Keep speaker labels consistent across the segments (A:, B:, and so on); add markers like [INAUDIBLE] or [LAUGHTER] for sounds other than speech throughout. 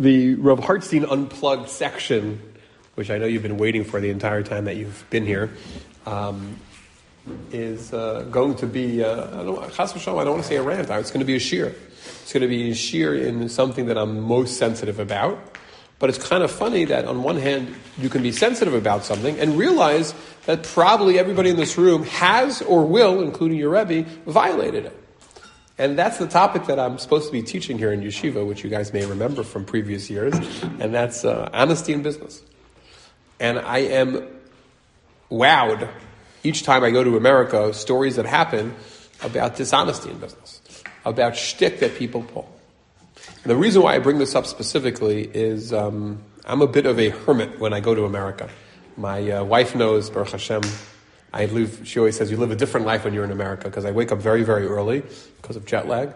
A: the Rav Hartstein Unplugged section, which I know you've been waiting for the entire time that you've been here, um, is uh, going to be, uh, I, don't, I don't want to say a rant, it's going to be a shear. It's going to be a shear in something that I'm most sensitive about. But it's kind of funny that on one hand, you can be sensitive about something and realize that probably everybody in this room has or will, including your Rebbe, violated it. And that's the topic that I'm supposed to be teaching here in yeshiva, which you guys may remember from previous years, and that's uh, honesty in business. And I am wowed each time I go to America, stories that happen about dishonesty in business, about shtick that people pull. And the reason why I bring this up specifically is um, I'm a bit of a hermit when I go to America. My uh, wife knows, Baruch Hashem, I live, she always says, you live a different life when you're in America because I wake up very, very early because of jet lag.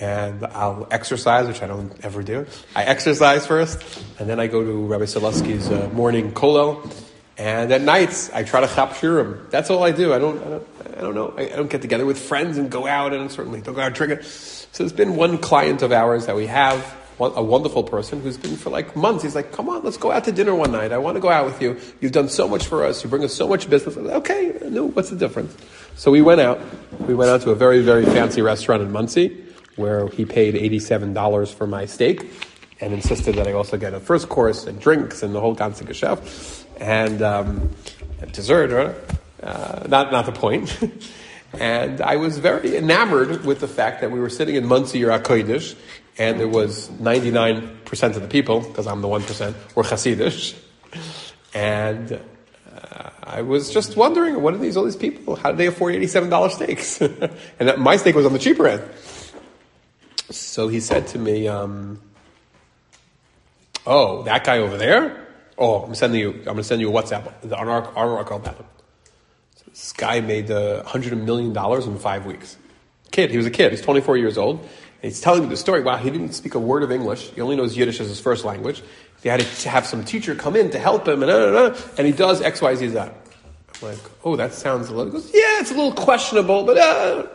A: And I'll exercise, which I don't ever do. I exercise first, and then I go to Rabbi Solusky's uh, morning kollel. And at nights, I try to chap shirim. That's all I do. I don't, I don't, I don't know. I, I, don't get together with friends and go out, and certainly don't go out drinking. So there's been one client of ours that we have a wonderful person who's been for like months. He's like, come on, let's go out to dinner one night. I want to go out with you. You've done so much for us. You bring us so much business. Like, okay, no, what's the difference? So we went out. We went out to a very, very fancy restaurant in Monsey where he paid $87 for my steak and insisted that I also get a first course and drinks and the whole ganze Geschäft and, um, dessert. Uh, not, not the point. [LAUGHS] and I was very enamored with the fact that we were sitting in Monsey or Kodesh and there was 99% of the people, because I'm the 1%, were Hasidish. And uh, I was just wondering, what are these, all these people? How do they afford $87 steaks? [LAUGHS] and my steak was on the cheaper end. So he said to me, um, oh, that guy over there? Oh, I'm sending you, I'm going to send you a WhatsApp, on our, our about him. So this guy made uh, $100 million in five weeks. Kid, he was a kid, he's 24 years old he's telling me the story. Wow, he didn't speak a word of English. He only knows Yiddish as his first language. He had to have some teacher come in to help him, and, and he does X, Y, Z, Z. I'm like, oh, that sounds a little. He goes, yeah, it's a little questionable, but. Uh.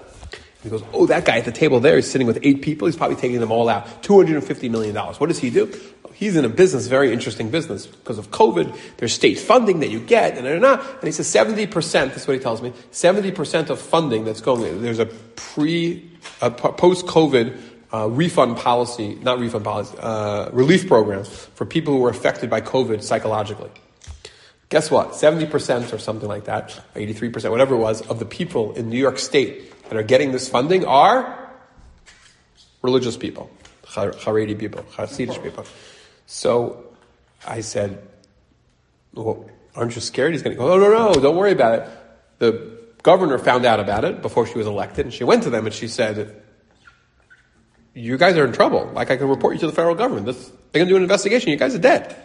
A: He goes, oh, that guy at the table there is sitting with eight people. He's probably taking them all out. $250 million. What does he do? He's in a business, very interesting business. Because of COVID, there's state funding that you get, and, and, and he says 70%, that's what he tells me, 70% of funding that's going, there's a pre, a post-COVID uh, refund policy, not refund policy, uh, relief program for people who were affected by COVID psychologically. Guess what? 70% or something like that, 83%, whatever it was, of the people in New York State that are getting this funding are religious people, Haredi people, Hasidic people. So I said, well, aren't you scared? He's going to go, oh, no, no, don't worry about it. The governor found out about it before she was elected, and she went to them and she said, you guys are in trouble. Like I can report you to the federal government. This, they're going to do an investigation. You guys are dead.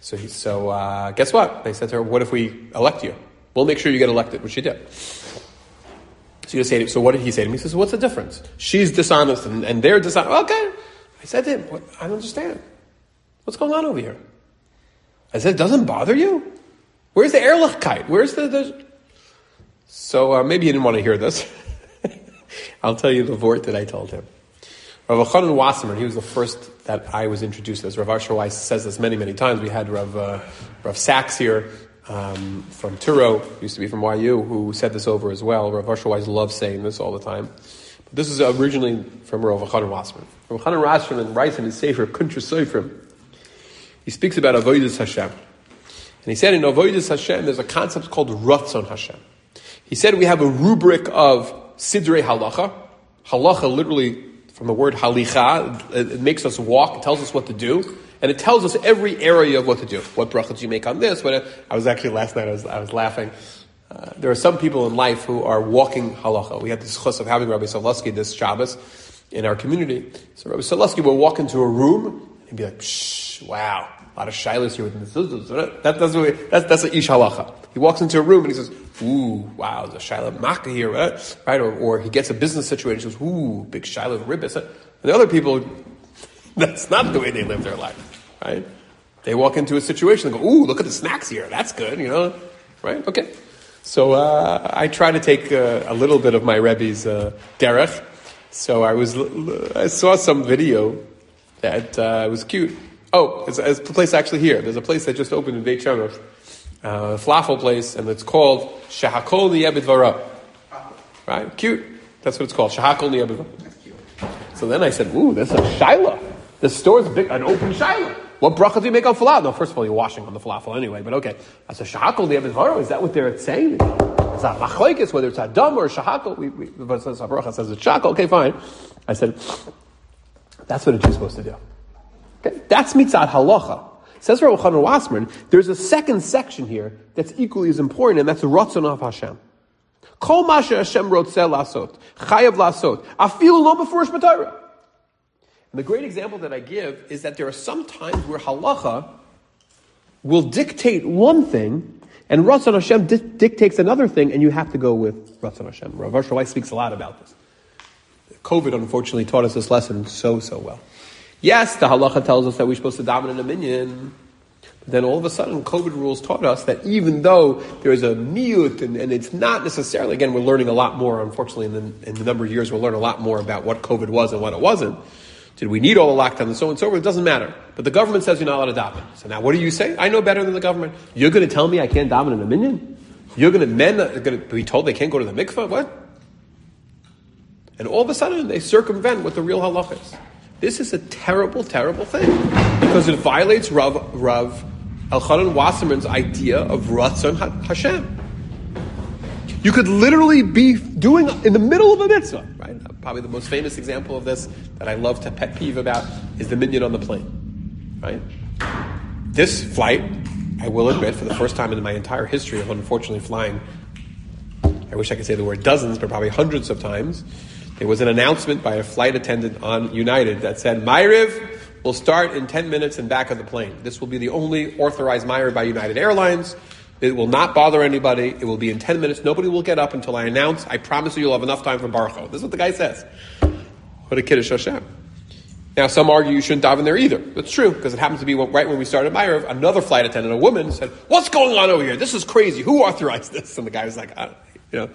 A: So, he, so uh, guess what? They said to her, what if we elect you? We'll make sure you get elected, which she did. So you say, so what did he say to me? He says, what's the difference? She's dishonest and, and they're dishonest. Okay. I said to him, what, I don't understand. What's going on over here? I said, it doesn't bother you? Where's the Ehrlichkeit? Where's the, the... So uh, maybe you didn't want to hear this. [LAUGHS] I'll tell you the word that I told him. Rav Chanan Wasserman, he was the first that I was introduced as. Rav Asher Weiss says this many, many times. We had Rav, uh, Rav Sachs here um, from Touro, used to be from YU, who said this over as well. Rav Asher Weiss loves saying this all the time. But this is originally from Rav Chanan Wasserman. Rav Chanan Wasserman writes in his Sefer Kuntra Seifrim, he speaks about Avodah Hashem. And he said in Avodah Hashem, there's a concept called Ratzon Hashem. He said we have a rubric of Sidrei Halacha. Halacha literally from the word halicha. It makes us walk, it tells us what to do, and it tells us every area of what to do. What brachas you make on this. What, I was actually last night, I was, I was laughing. Uh, there are some people in life who are walking halacha. We had this chus of having Rabbi Solusky this Shabbos in our community. So Rabbi Solusky will walk into a room and be like, wow, a lot of shilas here with the that, that's, that's, that's an ish halacha. He walks into a room and he says, ooh, wow, there's a shiloh makkah here, right? right? Or, or, he gets a business situation, he says, ooh, big shiloh ribbis. And the other people, [LAUGHS] that's not the way they live their life, right? They walk into a situation and go, ooh, look at the snacks here, that's good, you know, right? Okay. So uh, I try to take uh, a little bit of my Rebbe's uh, derech. So I was, I saw some video that uh, was cute. Oh, it's, it's a place actually here. There's a place that just opened in Beit Shemesh, uh, falafel place, and it's called Shahakol Niyabidvara. Right? Cute. That's what it's called. Shahakol Niyebid So then I said, ooh, that's a Shiloh. The store's big, an open Shiloh. What bracha do you make on falafel? No, first of all, you're washing on the falafel anyway, but okay. That's a shahakol the Is that what they're saying? It's a machlokes, whether it's adam or shahakol. We, we, but says bracha says it's shahakol. Okay, fine. I said, that's what a Jew's supposed to do. That's mitzad halacha. Says Rav Chanan Wasserman, there's a second section here that's equally as important, and that's the Ratzon of Hashem. Kol masha Hashem rotzeh lasot, chayav lasot, afilu lo befurish b'Torah. And the great example that I give is that there are some times where halacha will dictate one thing, and Ratzon Hashem di- dictates another thing, and you have to go with Ratzon Hashem. Rav Asher speaks a lot about this. COVID, unfortunately, taught us this lesson so, so well. Yes, the halacha tells us that we're supposed to dominate a minyan, but then all of a sudden, COVID rules taught us that even though there's a mute, and, and it's not necessarily, again, we're learning a lot more, unfortunately, in the, in the number of years, we'll learn a lot more about what COVID was and what it wasn't. Did we need all the lockdown and so on and so forth? It doesn't matter. But the government says you're not allowed to daven. So now what do you say? I know better than the government. You're going to tell me I can't daven in a minyan? You're going to, men uh, are going to be told they can't go to the mikveh? What? And all of a sudden they circumvent what the real halacha is. This is a terrible, terrible thing. Because it violates Rav, Rav Elchanan Wasserman's idea of Ratzon Hashem. You could literally be doing in the middle of a mitzvah, right? Probably the most famous example of this that I love to pet peeve about is the minyan on the plane, right? This flight, I will admit, for the first time in my entire history of unfortunately flying, I wish I could say the word dozens, but probably hundreds of times, there was an announcement by a flight attendant on United that said, Myriv will start in 10 minutes in back of the plane. This will be the only authorized Myriv by United Airlines. It will not bother anybody. It will be in 10 minutes. Nobody will get up until I announce, I promise you you'll have enough time for Baruch This is what the guy says. What a Kiddush Hashem. Now, some argue you shouldn't dive in there either. That's true, because it happens to be right when we started Meirav, another flight attendant, a woman, said, What's going on over here? This is crazy. Who authorized this? And the guy was like, you know,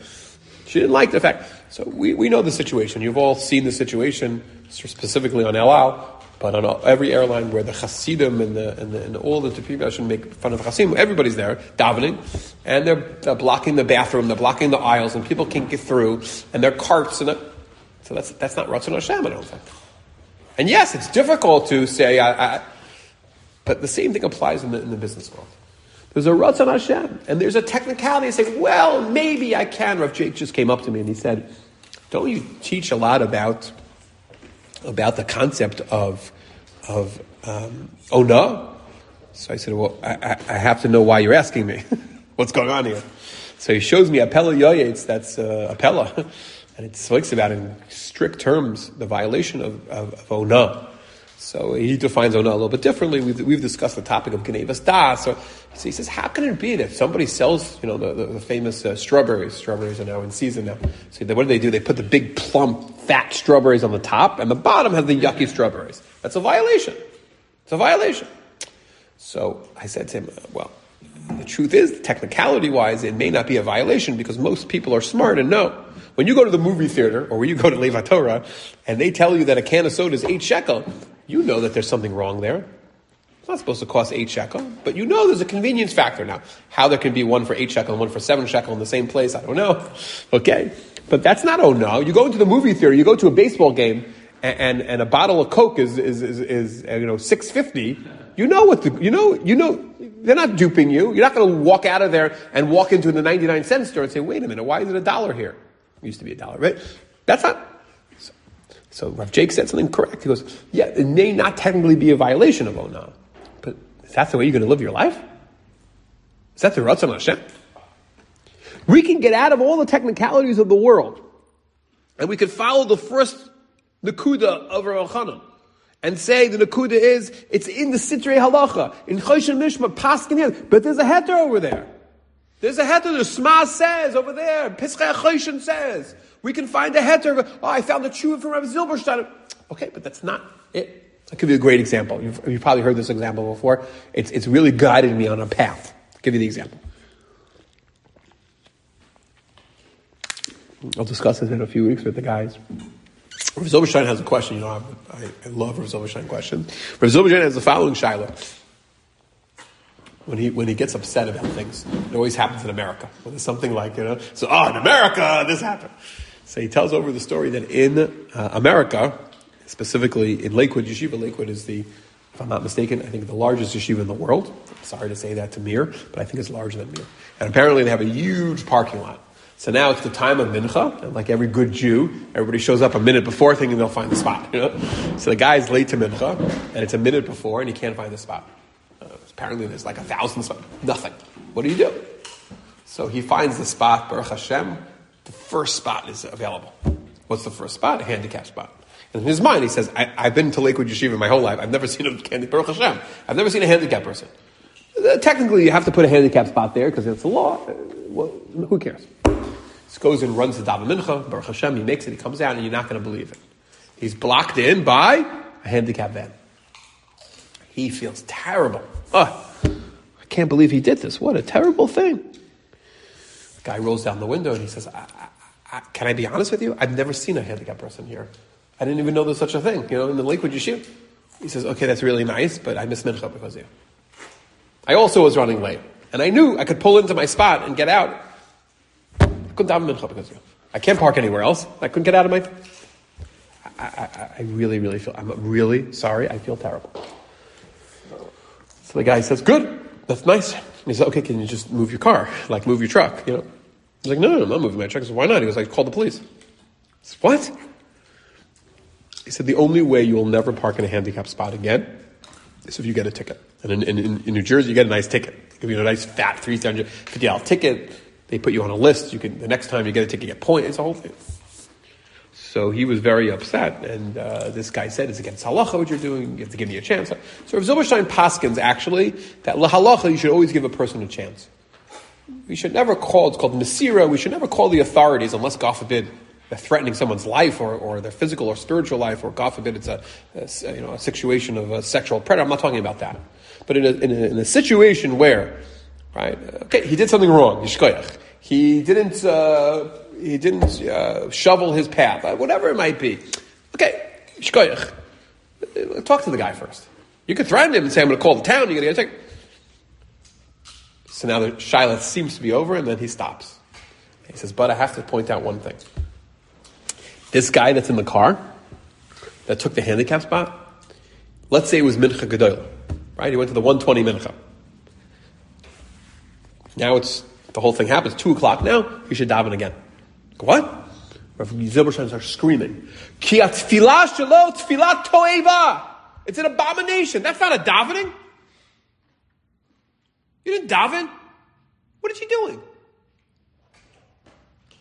A: she didn't like the fact. So we, we know the situation. You've all seen the situation, specifically on El Al. But on every airline where the Hasidim and, the, and, the, and all the people, I shouldn't make fun of Hasidim, everybody's there davening, and they're, they're, blocking the bathroom, they're blocking the aisles, and people can't get through, and their carts, and so that's, that's not Ratzon Hashem, I don't think. And yes, it's difficult to say, I, I, but the same thing applies in the, in the business world. There's a Ratzon Hashem, and there's a technicality. I say, well, maybe I can. Rav Jake just came up to me and he said, don't you teach a lot about about the concept of of um, oh no. So I said, well, I, I, have to know why you're asking me. [LAUGHS] What's going on here? So he shows me Apella Yoyetz, that's uh, Apella, [LAUGHS] and it speaks about in strict terms the violation of, of, of Ona. So he defines Ona a little bit differently. We've, we've discussed the topic of Genevas Das. So, so, he says, how can it be that somebody sells, you know, the, the, the famous uh, strawberries? Strawberries are now in season now. So what do they do? They put the big plump fat strawberries on the top, and the bottom has the yucky strawberries. That's a violation. It's a violation. So I said to him, well, the truth is, technicality wise, it may not be a violation because most people are smart and know. When you go to the movie theater or when you go to Lev HaTorah and they tell you that a can of soda is eight shekel, you know that there's something wrong there. It's not supposed to cost eight shekel, but you know there's a convenience factor now. How there can be one for eight shekel and one for seven shekel in the same place, I don't know. Okay. But that's not oh no. You go into the movie theater, you go to a baseball game, and, and, and a bottle of Coke is, is, is, is uh, you know, 650. You know what the, you know, you know, they're not duping you. You're not going to walk out of there and walk into the 99 cent store and say, wait a minute, why is it a dollar here? It used to be a dollar, right? That's not, so Rav Jake said something correct. He goes, yeah, it may not technically be a violation of Ona, but is that the way you're going to live your life? Is that the Ratzon Hashem? We can get out of all the technicalities of the world, and we can follow the first Nakuda of Rav and say the Nakuda is, it's in the Sitrei Halacha, in Choshen Mishpat, Paskin but there's a heter over there. There's a heter, the Sma says over there, Pischei Choshen says. We can find a heter, oh, I found a tshuva from Rav Zilberstein. Okay, but that's not it. I'll give you a great example. You've, you've probably heard this example before. It's, it's really guided me on a path. I'll give you the example. I'll discuss this in a few weeks with the guys. Rav Zilberstein has a question. You know, I, I love Rav Zilberstein questions. Rav Zilberstein has the following shiloh. When he, when he gets upset about things, it always happens in America. When there's something like, you know, so, oh, in America, this happened. So he tells over the story that in uh, America, specifically in Lakewood, Yeshiva Lakewood is the, if I'm not mistaken, I think the largest yeshiva in the world. Sorry to say that to Mir, but I think it's larger than Mir. And apparently they have a huge parking lot. So now it's the time of mincha, and like every good Jew, everybody shows up a minute before thinking they'll find the spot. [LAUGHS] You know? So the guy's late to mincha, and it's a minute before, and he can't find the spot. Uh, apparently there's like a thousand spots. Nothing. What do you do? So he finds the spot, Baruch Hashem, the first spot is available. What's the first spot? A handicap spot. And in his mind, he says, I, have been to Lakewood Yeshiva my whole life. I've never seen a handicap, Baruch Hashem. I've never seen a handicapped person. Uh, technically, you have to put a handicap spot there because it's a law. Uh, well, who cares? He goes and runs the Daven Mincha, Baruch Hashem, he makes it, he comes out, and you're not going to believe it. He's blocked in by a handicap van. He feels terrible. Oh, I can't believe he did this. What a terrible thing. Guy rolls down the window and he says, I, I, I, Can I be honest with you? I've never seen a handicapped person here. I didn't even know there's such a thing, you know, in the Lakewood Yeshiva. He says, Okay, that's really nice, but I missed Mincha because of you. I also was running late, and I knew I could pull into my spot and get out couldn't daven mincha because of you. I can't park anywhere else. I couldn't get out of my. I, I, I really, really feel. I'm really sorry. I feel terrible. So the guy says, "Good, that's nice." He said, "Okay, can you just move your car, like move your truck?" You know. He's like, "No, no, no I'm not moving my truck." I said, "Why not?" He was like, "Call the police." I said, "What?" He said, "The only way you will never park in a handicapped spot again is if you get a ticket. And in, in, in New Jersey, you get a nice ticket. Give you a nice fat three hundred fifty dollars ticket." They put you on a list. You can the next time you get a ticket, you get points. It's a whole thing. So he was very upset, and uh, this guy said, "It's against halacha what you're doing. You have to give me a chance." So Rav Zilberstein paskins actually that lahalacha you should always give a person a chance. We should never call it's called mesira. We should never call the authorities unless God forbid they're threatening someone's life or, or their physical or spiritual life, or God forbid it's a, a you know a situation of a sexual predator. I'm not talking about that, but in a, in a, in a situation where right? Okay, he did something wrong. Yishkoyach. He didn't. Uh, he didn't uh, shovel his path. Uh, whatever it might be. Okay, Yishkoyach. Talk to the guy first. You could threaten him and say, "I'm going to call the town. You're going to get a ticket." So now the shiloh seems to be over, and then he stops. He says, "But I have to point out one thing. This guy that's in the car that took the handicap spot. Let's say it was Mincha Gedolah, right? He went to the 120 Mincha. Now it's the whole thing happens. Two o'clock now. You should daven again. What? Rav Zilberstein starts screaming. Ki tefillah shelo tefillah toeva. It's an abomination. That's not a davening. You didn't daven. What is he doing?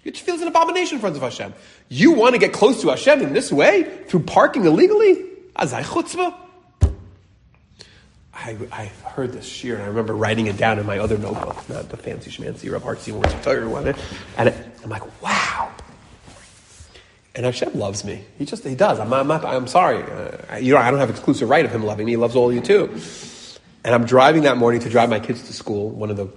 A: Tefillah is an abomination in front of Hashem. You want to get close to Hashem in this way through parking illegally? Azai chutzvah. I, I heard this shear, and I remember writing it down in my other notebook, not the fancy schmancy Rav Hartzi words of Torah one. And it, I'm like, wow. And Hashem loves me. He just, he does. I'm, I'm, I'm sorry. Uh, you know, I don't have exclusive right of him loving me. He loves all of you too. And I'm driving that morning to drive my kids to school. One of the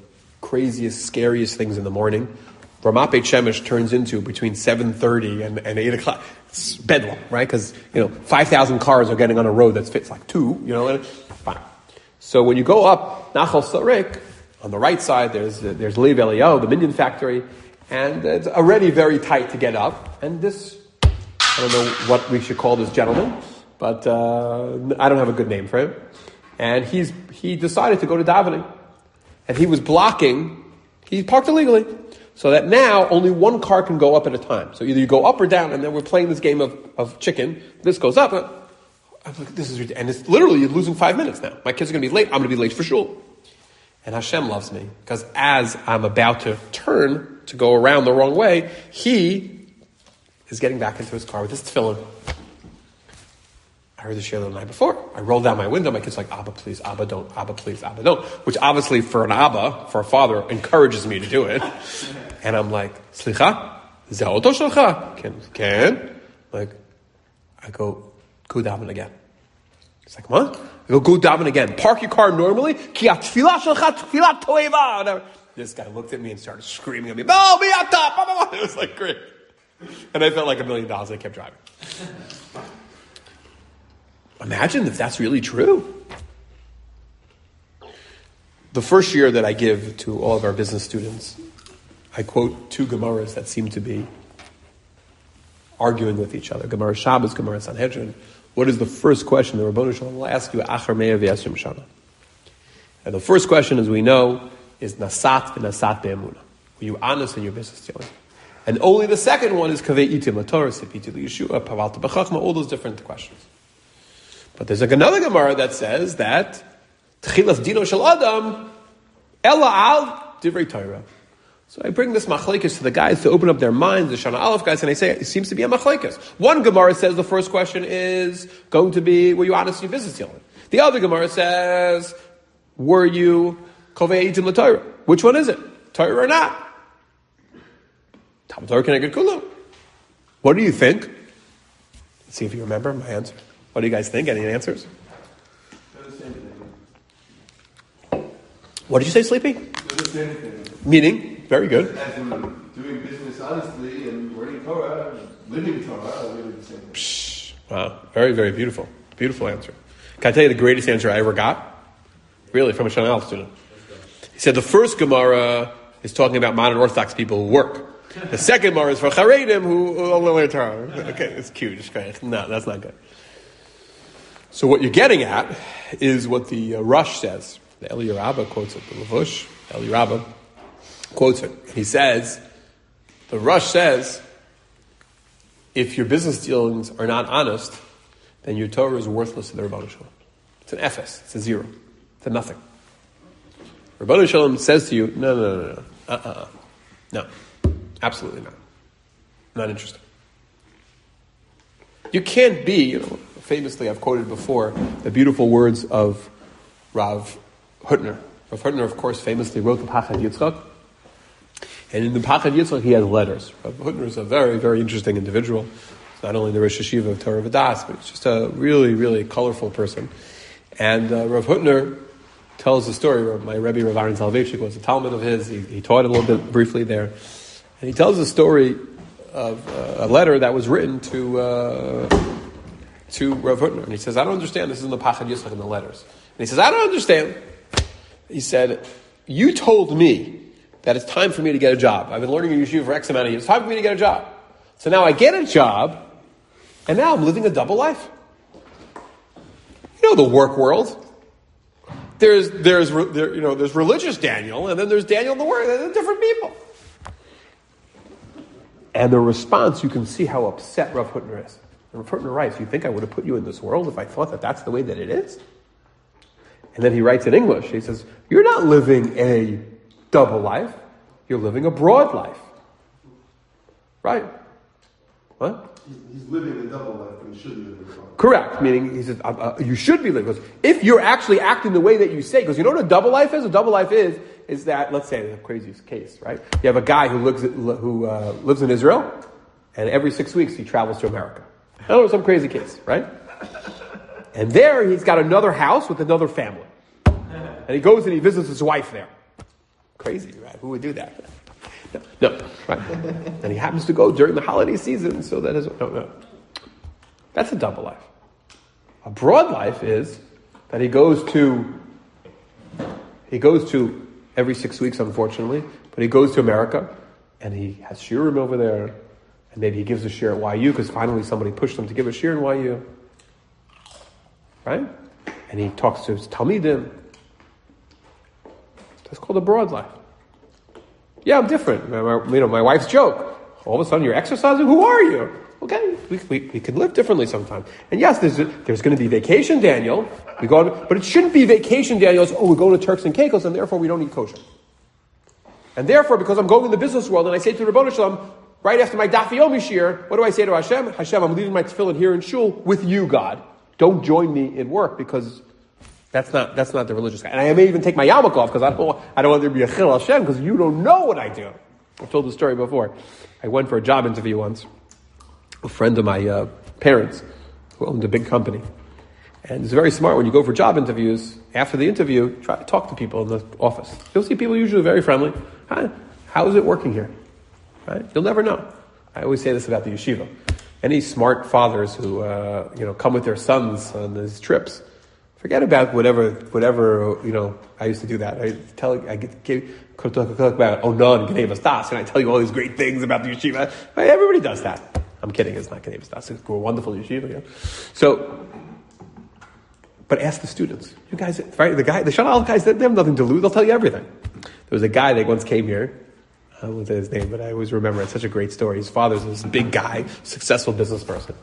A: craziest, scariest things in the morning. Ramat Beit Shemesh turns into between 7.30 and, and 8 o'clock. It's bedlam, right? Because, you know, 5,000 cars are getting on a road that fits like two, you know, and fine. So when you go up Nachal Sorek, on the right side, there's, there's Lev Eliyahu, the minyan factory, and it's already very tight to get up. And this, I don't know what we should call this gentleman, but uh, I don't have a good name for him. And he's, he decided to go to davening. And he was blocking, he parked illegally. So that now only one car can go up at a time. So either you go up or down, and then we're playing this game of, of chicken. This goes up, I'm like, this is and it's literally you're losing five minutes now. My kids are going to be late. I'm going to be late for shul. And Hashem loves me because as I'm about to turn to go around the wrong way, He is getting back into his car with his tefillin. I heard the share the night before. I rolled down my window. My kid's like, Abba, please, Abba, don't, Abba, please, Abba, don't. Which obviously for an Abba, for a father, encourages me to do it. And I'm like, Slicha, זה shalcha. Can, can. Like, I go, go daven again. It's like, what? I go, go daven again. Park your car normally. This guy looked at me and started screaming at me, oh, be up. It was like, great. and I felt like a million dollars. I kept driving. Imagine if that's really true. The first year that I give to all of our business students, I quote two Gemaras that seem to be arguing with each other. Gemara Shabbos, Gemara Sanhedrin. What is the first question the Ribono Shel Olam will ask you? Achar Meir v'Yasrim Shana. And the first question, as we know, is Nasat Nasat Be'emuna. Were you honest in your business dealing? And only the second one is Kavei Itim LaTorah, Sipiti Yeshua, Pavalta B'chachma, all those different questions. But there's another Gemara that says that Tchilas Dino Shel Adam, Ella Al Divrei Torah. So I bring this machlekes to the guys to open up their minds, the Shana Aleph guys, and I say it seems to be a machlekes. One Gemara says the first question is going to be, were you honest in your business dealing? The other Gemara says, were you kovei itim Torah? Which one is it? Torah or not? Talmud Torah can I get kulam? What do you think? Let's see if you remember my answer. What do you guys think? Any answers? What did you say, Sleepy? Meaning, very good.
B: As in doing business honestly and learning Torah, living Torah, really the same.
A: Psh, Wow, very, very beautiful. Beautiful answer. Can I tell you the greatest answer I ever got? Really, from a Shana student. He said the first Gemara is talking about modern Orthodox people who work. The second Gemara is for Charedim who only learn Torah. Okay, it's cute. It's. No, that's not good. So what you're getting at is what the uh, Rush says. The Eli Rabba quotes it. The Lavush, Eli Rabba, quotes it. He says, the Rush says, if your business dealings are not honest, then your Torah is worthless to the Ribono Shel Olam. It's an FS. It's a zero. It's a nothing. Ribono Shel Olam says to you, no, no, no, no, uh-uh. no, absolutely not. Not interested. You can't be, you know, famously I've quoted before the beautiful words of Rav Hutner. Rav Hutner, of course, famously wrote the Pachad Yitzchak. And in the Pachad Yitzchak, he has letters. Rav Hutner is a very, very interesting individual. He's not only the Rosh Hashiva of Torah Vadas, but he's just a really, really colorful person. And uh, Rav Hutner tells the story. My Rebbe, Rav Aaron Soloveitchik, was a Talmud of his. He, he taught a little bit briefly there. And he tells the story of uh, a letter that was written to, uh, to Rav Hutner. And he says, I don't understand. This is in the Pachad Yitzchak in the letters. And he says, I don't understand. He said, You told me that it's time for me to get a job. I've been learning in yeshiva for X amount of years. It's time for me to get a job. So now I get a job, and now I'm living a double life. You know the work world. There's, there's, there, you know, there's religious Daniel, and then there's Daniel in the work. They're different people. And the response, you can see how upset Rav Hutner is. And Rav Hutner writes, You think I would have put you in this world if I thought that that's the way that it is? And then he writes in English, he says, You're not living a double life, you're living a broad life. Right? What?
B: He's living a double life, but he should be living a double life.
A: Correct, meaning he says, uh, uh, You should be living. Because if you're actually acting the way that you say, because you know what a double life is? A double life is, is that, let's say, the craziest case, right? You have a guy who lives, who, uh, lives in Israel, and every six weeks he travels to America. I don't know, some crazy case, right? And there he's got another house with another family. And he goes and he visits his wife there. Crazy, right? Who would do that? No, no right? and he happens to go during the holiday season so that is no, no. That's a double life. A broad life is that he goes to, he goes to every six weeks, unfortunately, but he goes to America and he has shiurim over there, and maybe he gives a share at YU because finally somebody pushed him to give a share in YU. Right? And he talks to his Talmidim. That's called a broad life. Yeah, I'm different. My- my- You know, my wife's joke. All of a sudden, you're exercising. Who are you? Okay, we, we, we can live differently sometimes. And yes, there's, there's going to be vacation, Daniel. We go on, but it shouldn't be vacation, Daniel. It's, oh, we're going to Turks and Caicos, and therefore we don't eat kosher. And therefore, because I'm going in the business world, and I say to the Ribono Shel Olam, right after my Daf Yomi shir, what do I say to Hashem? Hashem, I'm leaving my tefillin here in shul with you, God. Don't join me in work because that's not that's not the religious guy. And I may even take my yarmulke off because I don't I don't want there to be a chil Hashem because you don't know what I do. I've told the story before. I went for a job interview once. A friend of my uh, parents who owned a big company. And it's very smart when you go for job interviews. After the interview, try to talk to people in the office. You'll see people usually very friendly. How is it working here? Right? You'll never know. I always say this about the yeshiva. Any smart fathers who uh, you know come with their sons on these trips, forget about whatever whatever you know. I used to do that. I tell I get give, talk about Onan Gnevas Das, and I tell you all these great things about the yeshiva. Everybody does that. I'm kidding. It's not Gnevas Das. It's a wonderful yeshiva. Yeah? So. But ask the students. You guys, right? The guy, the Shana guys, they have nothing to lose. They'll tell you everything. There was a guy that once came here I won't say his name, but I always remember it's such a great story. His father's this big guy, successful business person.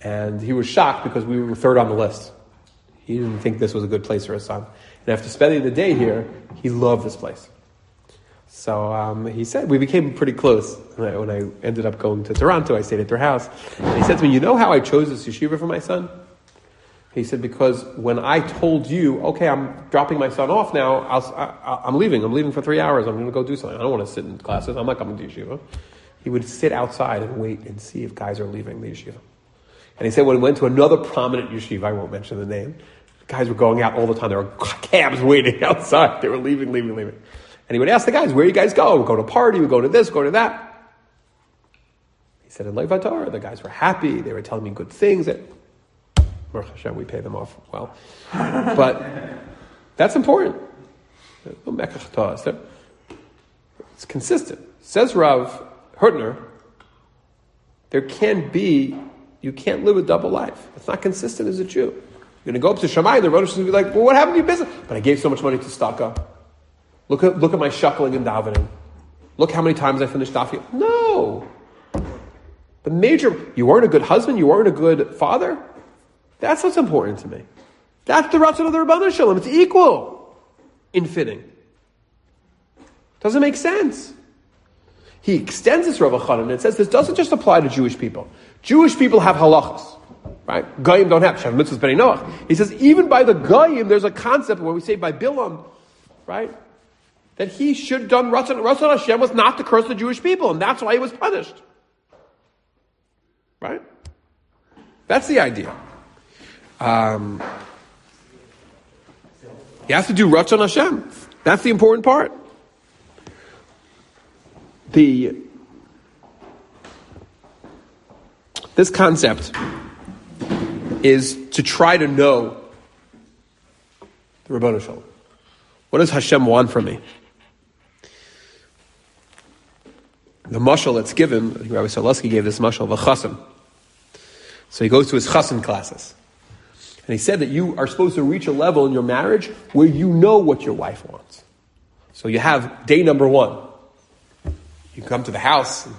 A: And he was shocked because we were third on the list. He didn't think this was a good place for his son. And after spending the day here, he loved this place. So um, he said, we became pretty close. When I, when I ended up going to Toronto, I stayed at their house. And he said to me, You know how I chose this yeshiva for my son? He said, because when I told you, okay, I'm dropping my son off now, i am leaving. I'm leaving for three hours. I'm going to go do something. I don't want to sit in classes. I'm not coming to yeshiva. He would sit outside and wait and see if guys are leaving the yeshiva. And he said when he went to another prominent yeshiva, I won't mention the name, guys were going out all the time. There were [LAUGHS] cabs waiting outside. They were leaving, leaving, leaving. And he would ask the guys, where you guys go? We go to party, we go to this, go to that. He said, in Lev HaTorah, the guys were happy. They were telling me good things. That, Baruch Hashem, we pay them off well. But that's important. It's consistent. Says Rav Hutner, there can be, you can't live a double life. It's not consistent as a Jew. You're going to go up to Shammai, the Rosh is going to be like, well, what happened to your business? But I gave so much money to Staka. Look at, look at my shuckling and davening. Look how many times I finished dafim. No. The major, you weren't a good husband, you weren't a good father, that's what's important to me. That's the Ratzon of the Ribono Shel Olam. It's equal in fitting. Doesn't make sense. He extends this Rav and it says this doesn't just apply to Jewish people. Jewish people have halachas, right? Goyim don't have Shem Mitzvahs Beni Noach. He says even by the Goyim, there's a concept where we say by Bilam, right? That he should have done Ratzon. Ratzon Hashem was not to curse the Jewish people, and that's why he was punished. Right? That's the idea. Um, you have to do Ratzon Hashem. That's the important part. The this concept is to try to know the Ribono Shel Olam. What does Hashem want from me? The mashal that's given, Rabbi Solusky gave this mashal of a. So he goes to his chassan classes. And he said that you are supposed to reach a level in your marriage where you know what your wife wants. So you have day number one. You come to the house. And,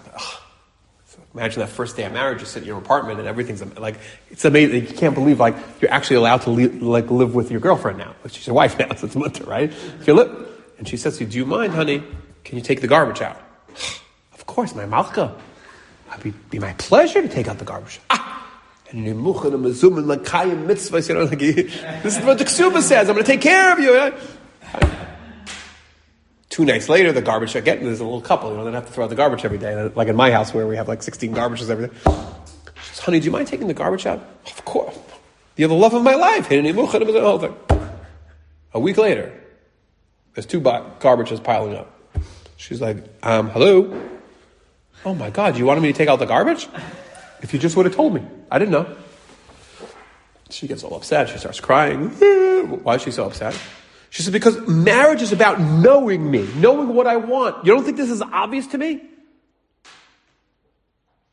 A: imagine that first day of marriage. You sit in your apartment and everything's like it's amazing. You can't believe like you're actually allowed to li- like live with your girlfriend now. She's your wife [LAUGHS] now. So it's mutter, right? Live, and she says to you, "Do you mind, honey? Can you take the garbage out?" [SIGHS] of course, my malka. It'd be, be my pleasure to take out the garbage. Ah, and lakayim mitzvahs, you know, like, [LAUGHS] this is what the Ksuba says, I'm going to take care of you. Two nights later, the garbage truck getting there's a little couple, you know, they don't have to throw out the garbage every day, like in my house where we have like 16 garbages every day. She says, honey, do you mind taking the garbage out? Of course. You're the love of my life. A week later, there's two garbages piling up. She's like, um, hello? Oh my God, you wanted me to take out the garbage? If you just would have told me. I didn't know. She gets all upset. She starts crying. [LAUGHS] Why is she so upset? She says, because marriage is about knowing me, knowing what I want. You don't think this is obvious to me?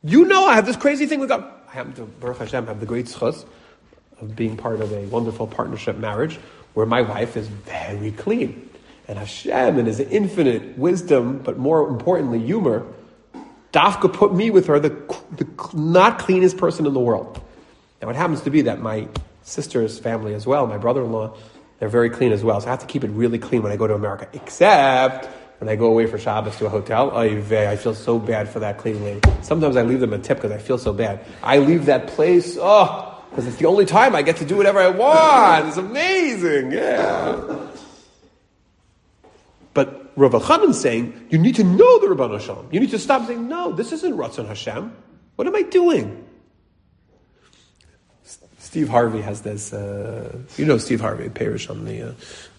A: You know I have this crazy thing with God. I happen to, Baruch Hashem, have the great schus of being part of a wonderful partnership marriage where my wife is very clean. And Hashem, in his infinite wisdom, but more importantly, humor, Dafka put me with her, the, the not cleanest person in the world. Now, it happens to be that my sister's family as well, my brother in law, they're very clean as well. So I have to keep it really clean when I go to America, except when I go away for Shabbos to a hotel. I feel so bad for that clean lady. Sometimes I leave them a tip because I feel so bad. I leave that place, oh, because it's the only time I get to do whatever I want. It's amazing, yeah. Rav is saying, you need to know the Rabban Hashem. You need to stop saying, no, this isn't Ratzon Hashem. What am I doing? Steve Harvey has this. Uh, you know Steve Harvey, Parish on the, uh,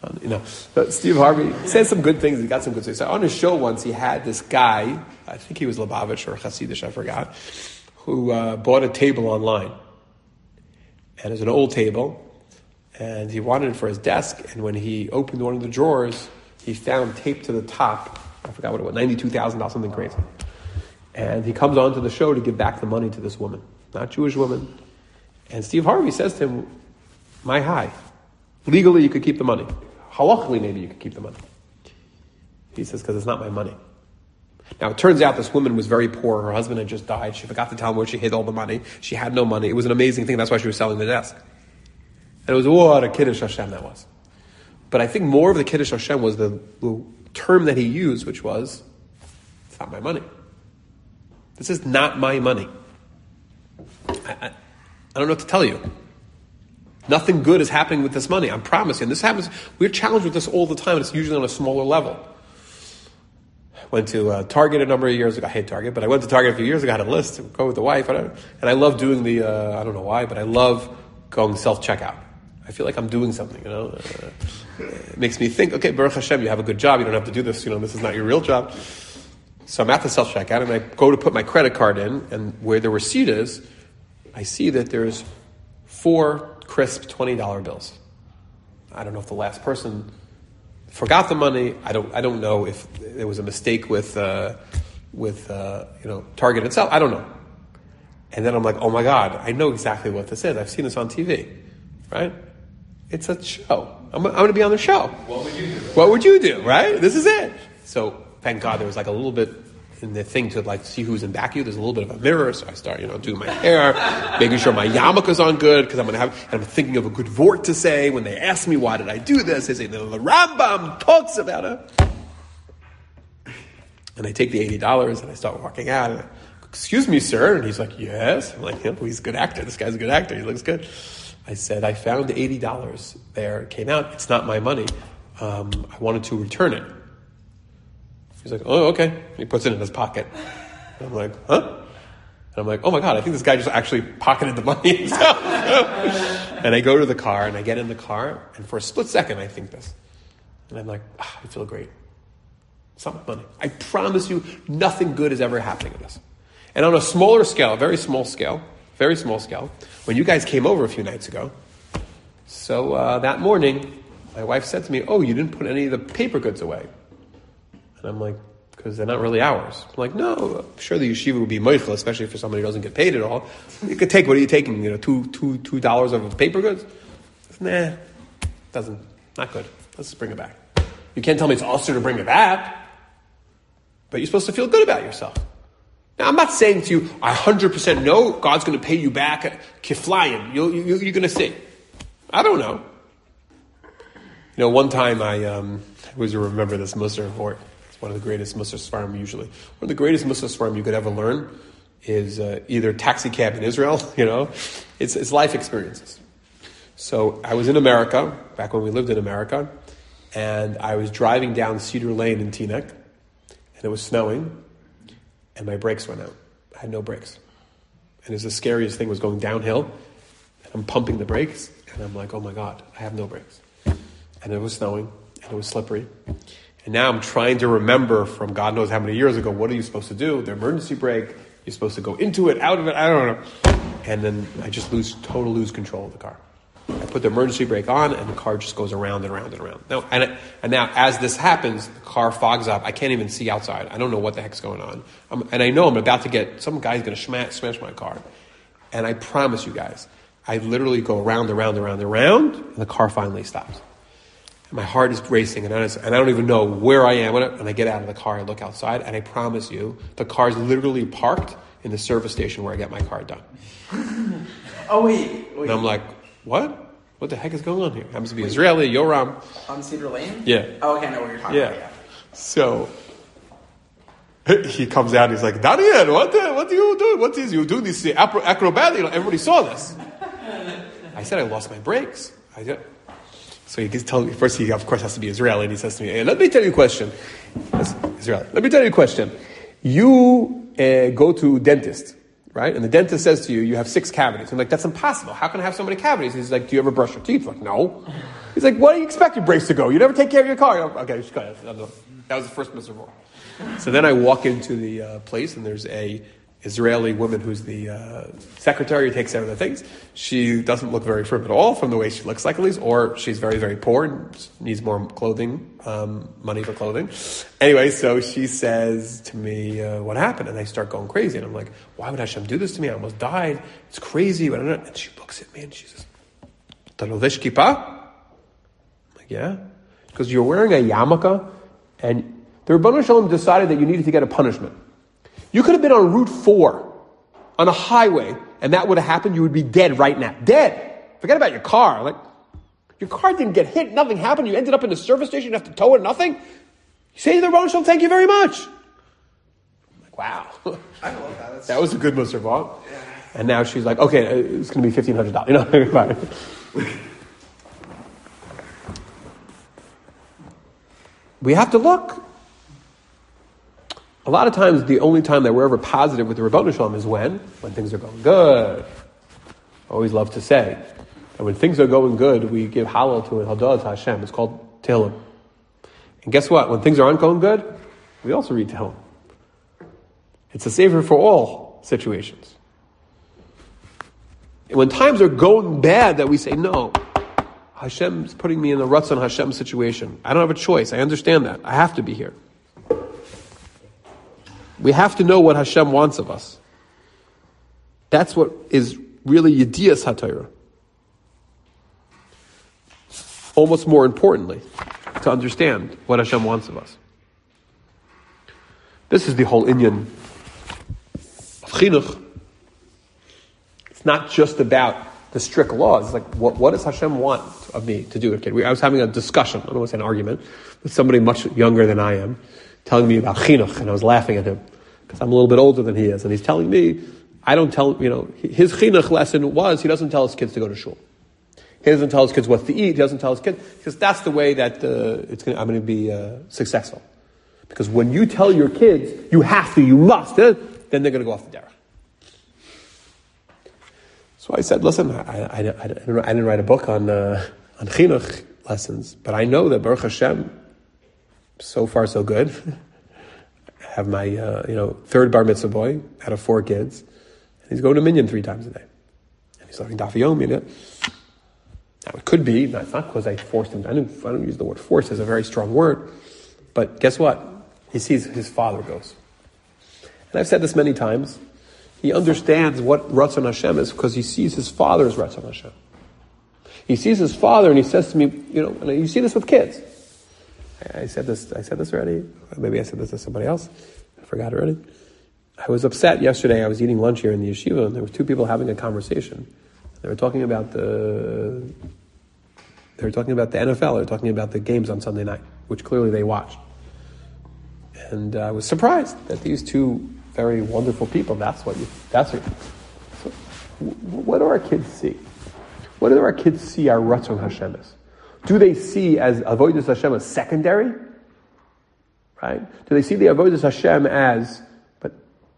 A: on, you know. But Steve Harvey says some good things. He got some good things. So on his show once, he had this guy. I think he was Lubavitch or Hasidish, I forgot, who uh, bought a table online, and it was an old table, and he wanted it for his desk. And when he opened one of the drawers, he found taped to the top. I forgot what it was, ninety-two thousand dollars, something crazy. And he comes onto the show to give back the money to this woman, not Jewish woman. And Steve Harvey says to him, "My high, legally you could keep the money. Halachically, maybe you could keep the money." He says, "Because it's not my money." Now it turns out this woman was very poor. Her husband had just died. She forgot to tell him where she hid all the money. She had no money. It was an amazing thing. That's why she was selling the desk. And it was what a kiddush Hashem that was. But I think more of the kiddush Hashem was the, the term that he used, which was, "It's not my money." This is not my money. I, I, I don't know what to tell you. Nothing good is happening with this money. I promise you. And this happens. We're challenged with this all the time. And it's usually on a smaller level. Went to uh, Target a number of years ago. I hate Target, but I went to Target a few years ago. I had a list go with the wife, and I love doing the. Uh, I don't know why, but I love going self checkout. I feel like I'm doing something. You know, uh, it makes me think. Okay, Baruch Hashem, you have a good job. You don't have to do this. You know, this is not your real job. So I'm at the self checkout, and I go to put my credit card in, and where the receipt is, I see that there's four crisp twenty dollar bills. I don't know if the last person forgot the money. I don't. I don't know if there was a mistake with uh, with uh, you know Target itself. I don't know. And then I'm like, oh my god, I know exactly what this is. I've seen this on TV, right? It's a show. I'm, I'm going to be on the show.
B: What would you do?
A: What would you do, right? This is it. So thank God there was like a little bit in the thing to like see who's in back of you. There's a little bit of a mirror, so I start, you know, doing my hair, [LAUGHS] making sure my yarmulke's on good because I'm gonna have. And I'm thinking of a good vort to say when they ask me why did I do this. They say the Rambam talks about it, and I take the eighty dollars and I start walking out. And I, Excuse me, sir. And he's like, Yes. I'm like, yeah, well, he's a good actor. This guy's a good actor. He looks good. I said, I found eighty dollars there. It came out. It's not my money. Um, I wanted to return it. He's like, oh, okay. He puts it in his pocket. And I'm like, huh? And I'm like, oh my God, I think this guy just actually pocketed the money [LAUGHS] [LAUGHS] and I go to the car and I get in the car, and for a split second, I think this. And I'm like, ah, I feel great. It's not my money. I promise you, nothing good is ever happening in this. And on a smaller scale, a very small scale, very small scale, when you guys came over a few nights ago, so uh, that morning, my wife said to me, oh, you didn't put any of the paper goods away. And I'm like, because they're not really ours. I'm like, no, sure the yeshiva would be moichel, especially for somebody who doesn't get paid at all. You could take, what are you taking, you know, two, two, two dollars of paper goods? Nah, doesn't, not good. Let's just bring it back. You can't tell me it's usher to bring it back, but you're supposed to feel good about yourself. Now, I'm not saying to you, I 100% know God's going to pay you back kiflayim. You, you, you're going to see. I don't know. You know, one time I um, I always remember this Musar report It's one of the greatest Musar Svarim usually. One of the greatest Musar Svarim you could ever learn is uh, either taxi cab in Israel, [LAUGHS] you know, it's, it's life experiences. So I was in America, back when we lived in America, and I was driving down Cedar Lane in Teaneck, and it was snowing, and my brakes went out. I had no brakes. And it was the scariest thing was going downhill, and I'm pumping the brakes, and I'm like, oh my God, I have no brakes. And it was snowing, and it was slippery. And now I'm trying to remember from God knows how many years ago, what are you supposed to do? The emergency brake, you're supposed to go into it, out of it, I don't know. And then I just lose, total lose control of the car. I put the emergency brake on and the car just goes around and around and around. Now, and, and now as this happens, the car fogs up. I can't even see outside. I don't know what the heck's going on. I'm, and I know I'm about to get, some guy's going to smash, smash my car. And I promise you guys, I literally go around, around, around, around, and the car finally stops And my heart is racing, and I, and I don't even know where I am. And I get out of the car, I look outside, and I promise you, the car is literally parked in the service station where I get my car done. [LAUGHS]
C: oh wait, wait.
A: And I'm like, what? What the heck is going on here? Happens to be Israeli, Yoram.
C: On Cedar Lane?
A: Yeah.
C: Oh, okay, I know what you're talking
A: yeah.
C: about. Yeah.
A: So [LAUGHS] he comes out. He's like, Daniel, what the, what do you do? What is you do this acrobat? You know, everybody saw this. [LAUGHS] I said I lost my brakes. I so he gets me, first he of course has to be Israeli, and he says to me, hey, "Let me tell you a question." Israeli. Let me tell you a question. You uh, go to dentist, right? And the dentist says to you, you have six cavities. I'm like, that's impossible. How can I have so many cavities? He's like, do you ever brush your teeth? I'm like, no. He's like, what do you expect your brakes to go? You never take care of your car. Like, okay, just go. That was the first miserable. So then I walk into the uh, place and there's a Israeli woman who's the uh, secretary who takes care of the things. She doesn't look very firm at all from the way she looks like at least, or she's very, very poor and needs more clothing, um, money for clothing. Anyway, so she says to me, uh, what happened? And I start going crazy. And I'm like, why would Hashem do this to me? I almost died. It's crazy. And she looks at me and she says, Talovesh kippah? I'm like, yeah. Because you're wearing a yarmulke and the Ribono Shel Olam decided that you needed to get a punishment. You could have been on Route 4 on a highway, and that would have happened. You would be dead right now. Dead. Forget about your car. Like, your car didn't get hit. Nothing happened. You ended up in the service station. You have to tow it. Nothing. You say to the Ribono thank you very much. I'm like, wow. [LAUGHS]
C: I love that. That's
A: that was a good Musar yeah. And now she's like, okay, uh, it's going to be $1,500. You know, [LAUGHS] we have to look. A lot of times, the only time that we're ever positive with the Ribono Shel Olam is when? When things are going good. I always love to say. And when things are going good, we give Hallel to it, to Hashem. It's called Tehillim. And guess what? When things aren't going good, we also read Tehillim. It's a saver for all situations. And when times are going bad, that we say, no, Hashem's putting me in the Ratzon Hashem situation. I don't have a choice. I understand that. I have to be here. We have to know what Hashem wants of us. That's what is really Yedias HaTorah. Almost more importantly, to understand what Hashem wants of us. This is the whole Inyan of Chinuch. It's not just about the strict laws. It's like, what, what does Hashem want of me to do a kid? I was having a discussion, I don't want to say an argument, with somebody much younger than I am, telling me about Chinuch, and I was laughing at him because I'm a little bit older than he is, and he's telling me, I don't tell, you know, his chinuch lesson was he doesn't tell his kids to go to shul. He doesn't tell his kids what to eat. He doesn't tell his kids because that's the way that uh, it's gonna, I'm going to be uh, successful. Because when you tell your kids you have to, you must, uh, then they're going to go off the derech. So I said, listen, I, I, I, I, didn't, write a book on uh, on chinuch lessons, but I know that Baruch Hashem, so far so good. [LAUGHS] have my uh, you know third bar mitzvah boy out of four kids, and he's going to minyan three times a day, and he's learning daf yomi. Now it could be not, not because I forced him. I don't, I don't use the word force as a very strong word, but guess what? He sees his father goes, and I've said this many times. He understands what Ratzon Hashem is because he sees his father's Ratzon Hashem. He sees his father and he says to me, you know, and you see this with kids. I said this. I said this already. Maybe I said this to somebody else. I forgot already. I was upset yesterday. I was eating lunch here in the yeshiva, and there were two people having a conversation. They were talking about the. They were talking about the NFL. They were talking about the games on Sunday night, which clearly they watched. And I was surprised that these two very wonderful people. That's what you. That's what. So, what do our kids see? What do our kids see our Ratzon Hashem is? Do they see as avodas Hashem as secondary? Right? Do they see the avodas Hashem as, but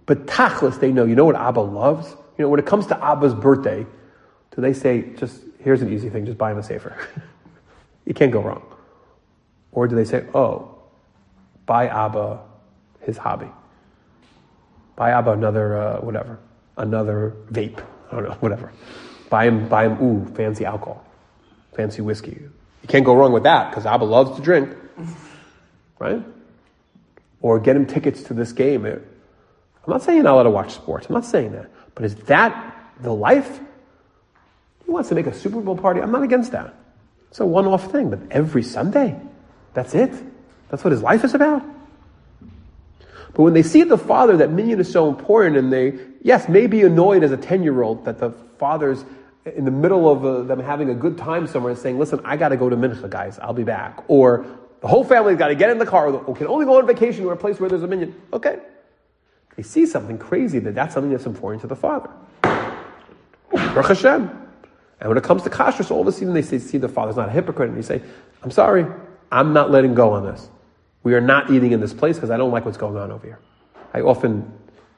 A: but tachlis they know. You know what Abba loves. You know when it comes to Abba's birthday, do they say just here's an easy thing, just buy him a sefer? [LAUGHS] you can't go wrong. Or do they say, oh, buy Abba his hobby, buy Abba another uh, whatever, another vape, I don't know, [LAUGHS] whatever. Buy him, buy him, ooh, fancy alcohol, fancy whiskey, you can't go wrong with that because Abba loves to drink, right? Or get him tickets to this game. I'm not saying you're not allowed to watch sports. I'm not saying that. But is that the life? He wants to make a Super Bowl party. I'm not against that. It's a one off thing. But every Sunday, that's it. That's what his life is about. But when they see the father, that minyan is so important, and they, yes, may be annoyed as a 10 year old that the father's in the middle of uh, them having a good time somewhere and saying, listen, I got to go to Mincha, guys. I'll be back. Or the whole family's got to get in the car or can only go on vacation to a place where there's a minyan. Okay. They see something crazy that that's something that's important to the father. Baruch Hashem. And when it comes to kashrus, all of a sudden they say, see the father's not a hypocrite. And you say, I'm sorry, I'm not letting go on this. We are not eating in this place because I don't like what's going on over here. I often,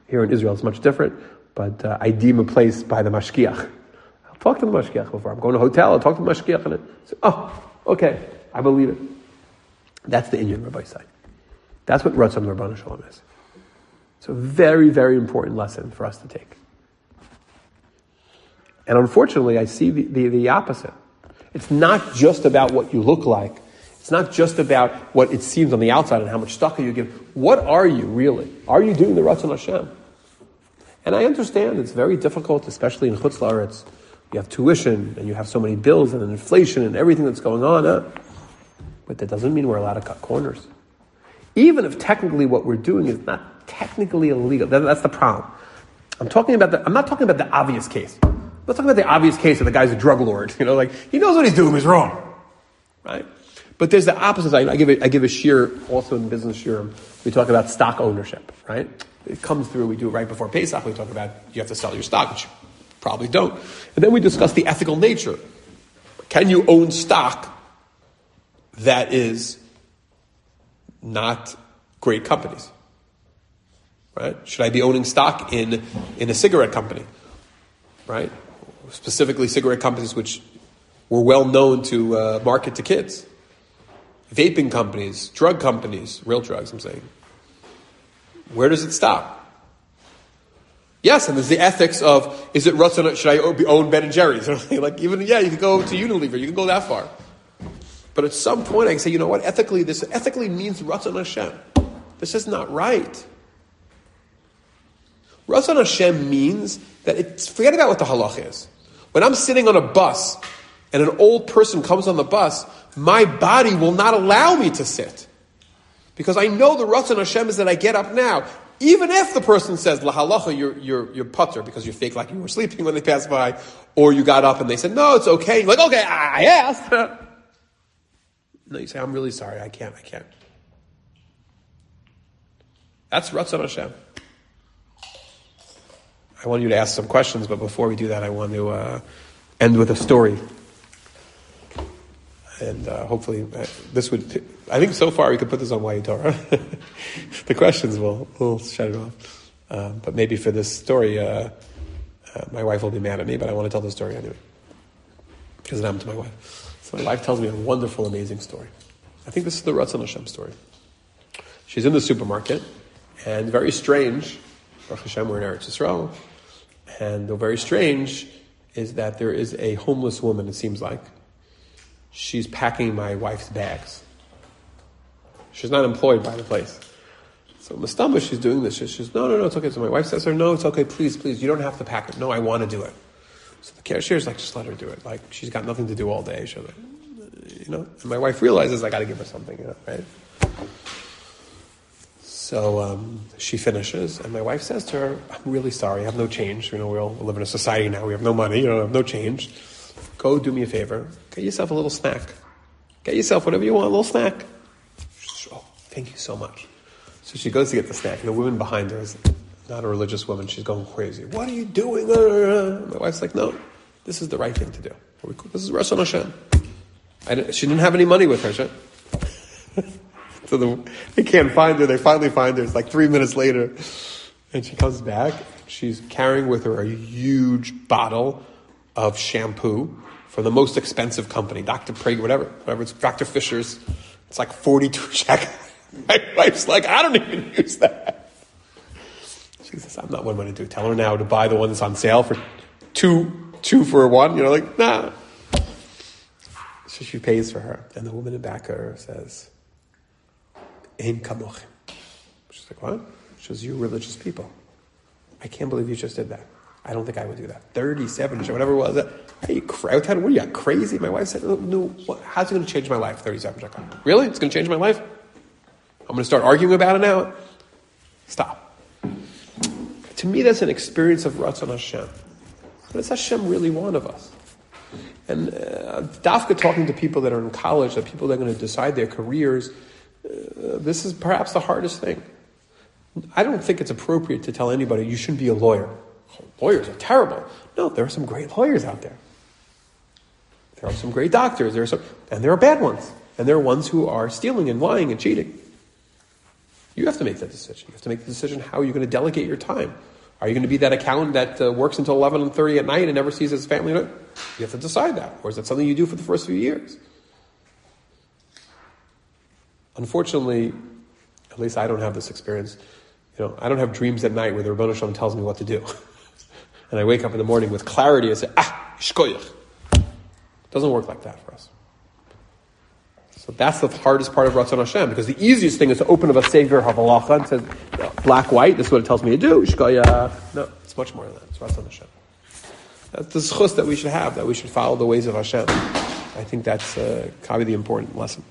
A: here in Israel, it's much different but uh, I deem a place by the mashgiach. Talk to the mashgiach before. I'm going to a hotel, I'll talk to the mashgiach, and it, oh, okay, I believe it. That's the Indian Rabbi side. That's what Ratzon Ribono Shel Olam is. It's a very, very important lesson for us to take. And unfortunately, I see the, the, the opposite. It's not just about what you look like. It's not just about what it seems on the outside and how much stuff you give. What are you really? Are you doing the Ratzon Hashem? And I understand it's very difficult, especially in Chutz La'aretz. You have tuition and you have so many bills and inflation and everything that's going on. Huh? But that doesn't mean we're allowed to cut corners. Even if technically what we're doing is not technically illegal, that's the problem. I'm talking about the, I'm not talking about the obvious case. Let's talk about the obvious case of the guy's a drug lord. [LAUGHS] You know, like he knows what he's doing is wrong, right? But there's the opposite side. I give a, I give a shiur also in business shiur. We talk about stock ownership, right? It comes through. We do it right before Pesach. We talk about you have to sell your stock, probably don't. And then we discuss the ethical nature. Can you own stock that is not great companies? Right? Should I be owning stock in in a cigarette company? Right? specifically cigarette companies which were well known to uh, market to kids. Vaping companies, drug companies, real drugs, I'm saying. Where does it stop? Yes, and there's the ethics of is it Ratzon, should I own Ben and Jerry's? [LAUGHS] like even yeah, you could go to Unilever, you can go that far. But at some point, I can say, you know what? Ethically, this ethically means Ratzon Hashem. This is not right. Ratzon Hashem means that it's forget about what the halach is. When I'm sitting on a bus and an old person comes on the bus, my body will not allow me to sit. Because I know the Ratzon Hashem is that I get up now. Even if the person says, La halacha, you're, you're, you're patur because you fake like you were sleeping when they passed by, or you got up and they said, no, it's okay. You're like, okay, I asked. [LAUGHS] no, you say, I'm really sorry, I can't, I can't. That's Ratzon Hashem. I want you to ask some questions, but before we do that, I want to uh, end with a story. And uh, hopefully, uh, this would. I think so far we could put this on YA Torah. [LAUGHS] the questions will will shut it off. Um, but maybe for this story, uh, uh, my wife will be mad at me, but I want to tell the story anyway because it happened to my wife. So my wife tells me a wonderful, amazing story. I think this is the Ratzon Hashem story. She's in the supermarket, and very strange. Baruch Hashem, we're in Eretz Yisrael. And the very strange is that there is a homeless woman, it seems like. She's packing my wife's bags. She's not employed by the place. So Mastamba, she's doing this. She says, no, no, no, it's okay. So my wife says to her, no, it's okay, please, please, you don't have to pack it. No, I want to do it. So the cashier's like, just let her do it. Like, she's got nothing to do all day. She's like, you know, and my wife realizes I got to give her something, you know, right? So um, she finishes, and my wife says to her, "I'm really sorry. I have no change. You know, we all live in a society now. We have no money. You know, I have no change. Go do me a favor. Get yourself a little snack. Get yourself whatever you want, a little snack." Oh, thank you so much. So she goes to get the snack, and the woman behind her is not a religious woman. She's going crazy. What are you doing? Uh, uh, uh. My wife's like, "No, this is the right thing to do. This is Ratzon Hashem." she didn't have any money with her. [LAUGHS] So the, they can't find her. They finally find her. It's like three minutes later. And she comes back. She's carrying with her a huge bottle of shampoo from the most expensive company, Dr. Prague, whatever, whatever it's Dr. Fischer's. It's like 42 check. [LAUGHS] My wife's like, I don't even use that. She says, I'm not I'm going to do. Tell her now to buy the one that's on sale for two, two for one. You know, like, nah. So she pays for her. And the woman in back of her says, Ein kamochim. She's like, what? She says, you religious people. I can't believe you just did that. I don't think I would do that. 37 or whatever it was. Are you, what are you, crazy? My wife said, no, how's it going to change my life, 37 shekel? Really? It's going to change my life? I'm going to start arguing about it now? Stop. To me, that's an experience of Ratzon Hashem. What does Hashem really want of us? And uh, Dafka talking to people that are in college, that people that are going to decide their careers, uh, this is perhaps the hardest thing. I don't think it's appropriate to tell anybody you shouldn't be a lawyer. Lawyers are terrible. No, there are some great lawyers out there. There are some great doctors. There are some, and there are bad ones. And there are ones who are stealing and lying and cheating. You have to make that decision. You have to make the decision how you're going to delegate your time. Are you going to be that accountant that uh, works until 11.30 at night and never sees his family? You have to decide that. Or is that something you do for the first few years? Unfortunately, at least I don't have this experience. You know, I don't have dreams at night where the Ribono Shel Olam tells me what to do. [LAUGHS] and I wake up in the morning with clarity and say, ah. It doesn't work like that for us. So that's the hardest part of Ratzon Hashem, because the easiest thing is to open up a Sefer Havalacha and says, black, white, this is what it tells me to do. No, it's much more than that. It's Ratzon Hashem. That's the schus that we should have, that we should follow the ways of Hashem. I think that's uh, probably the important lesson.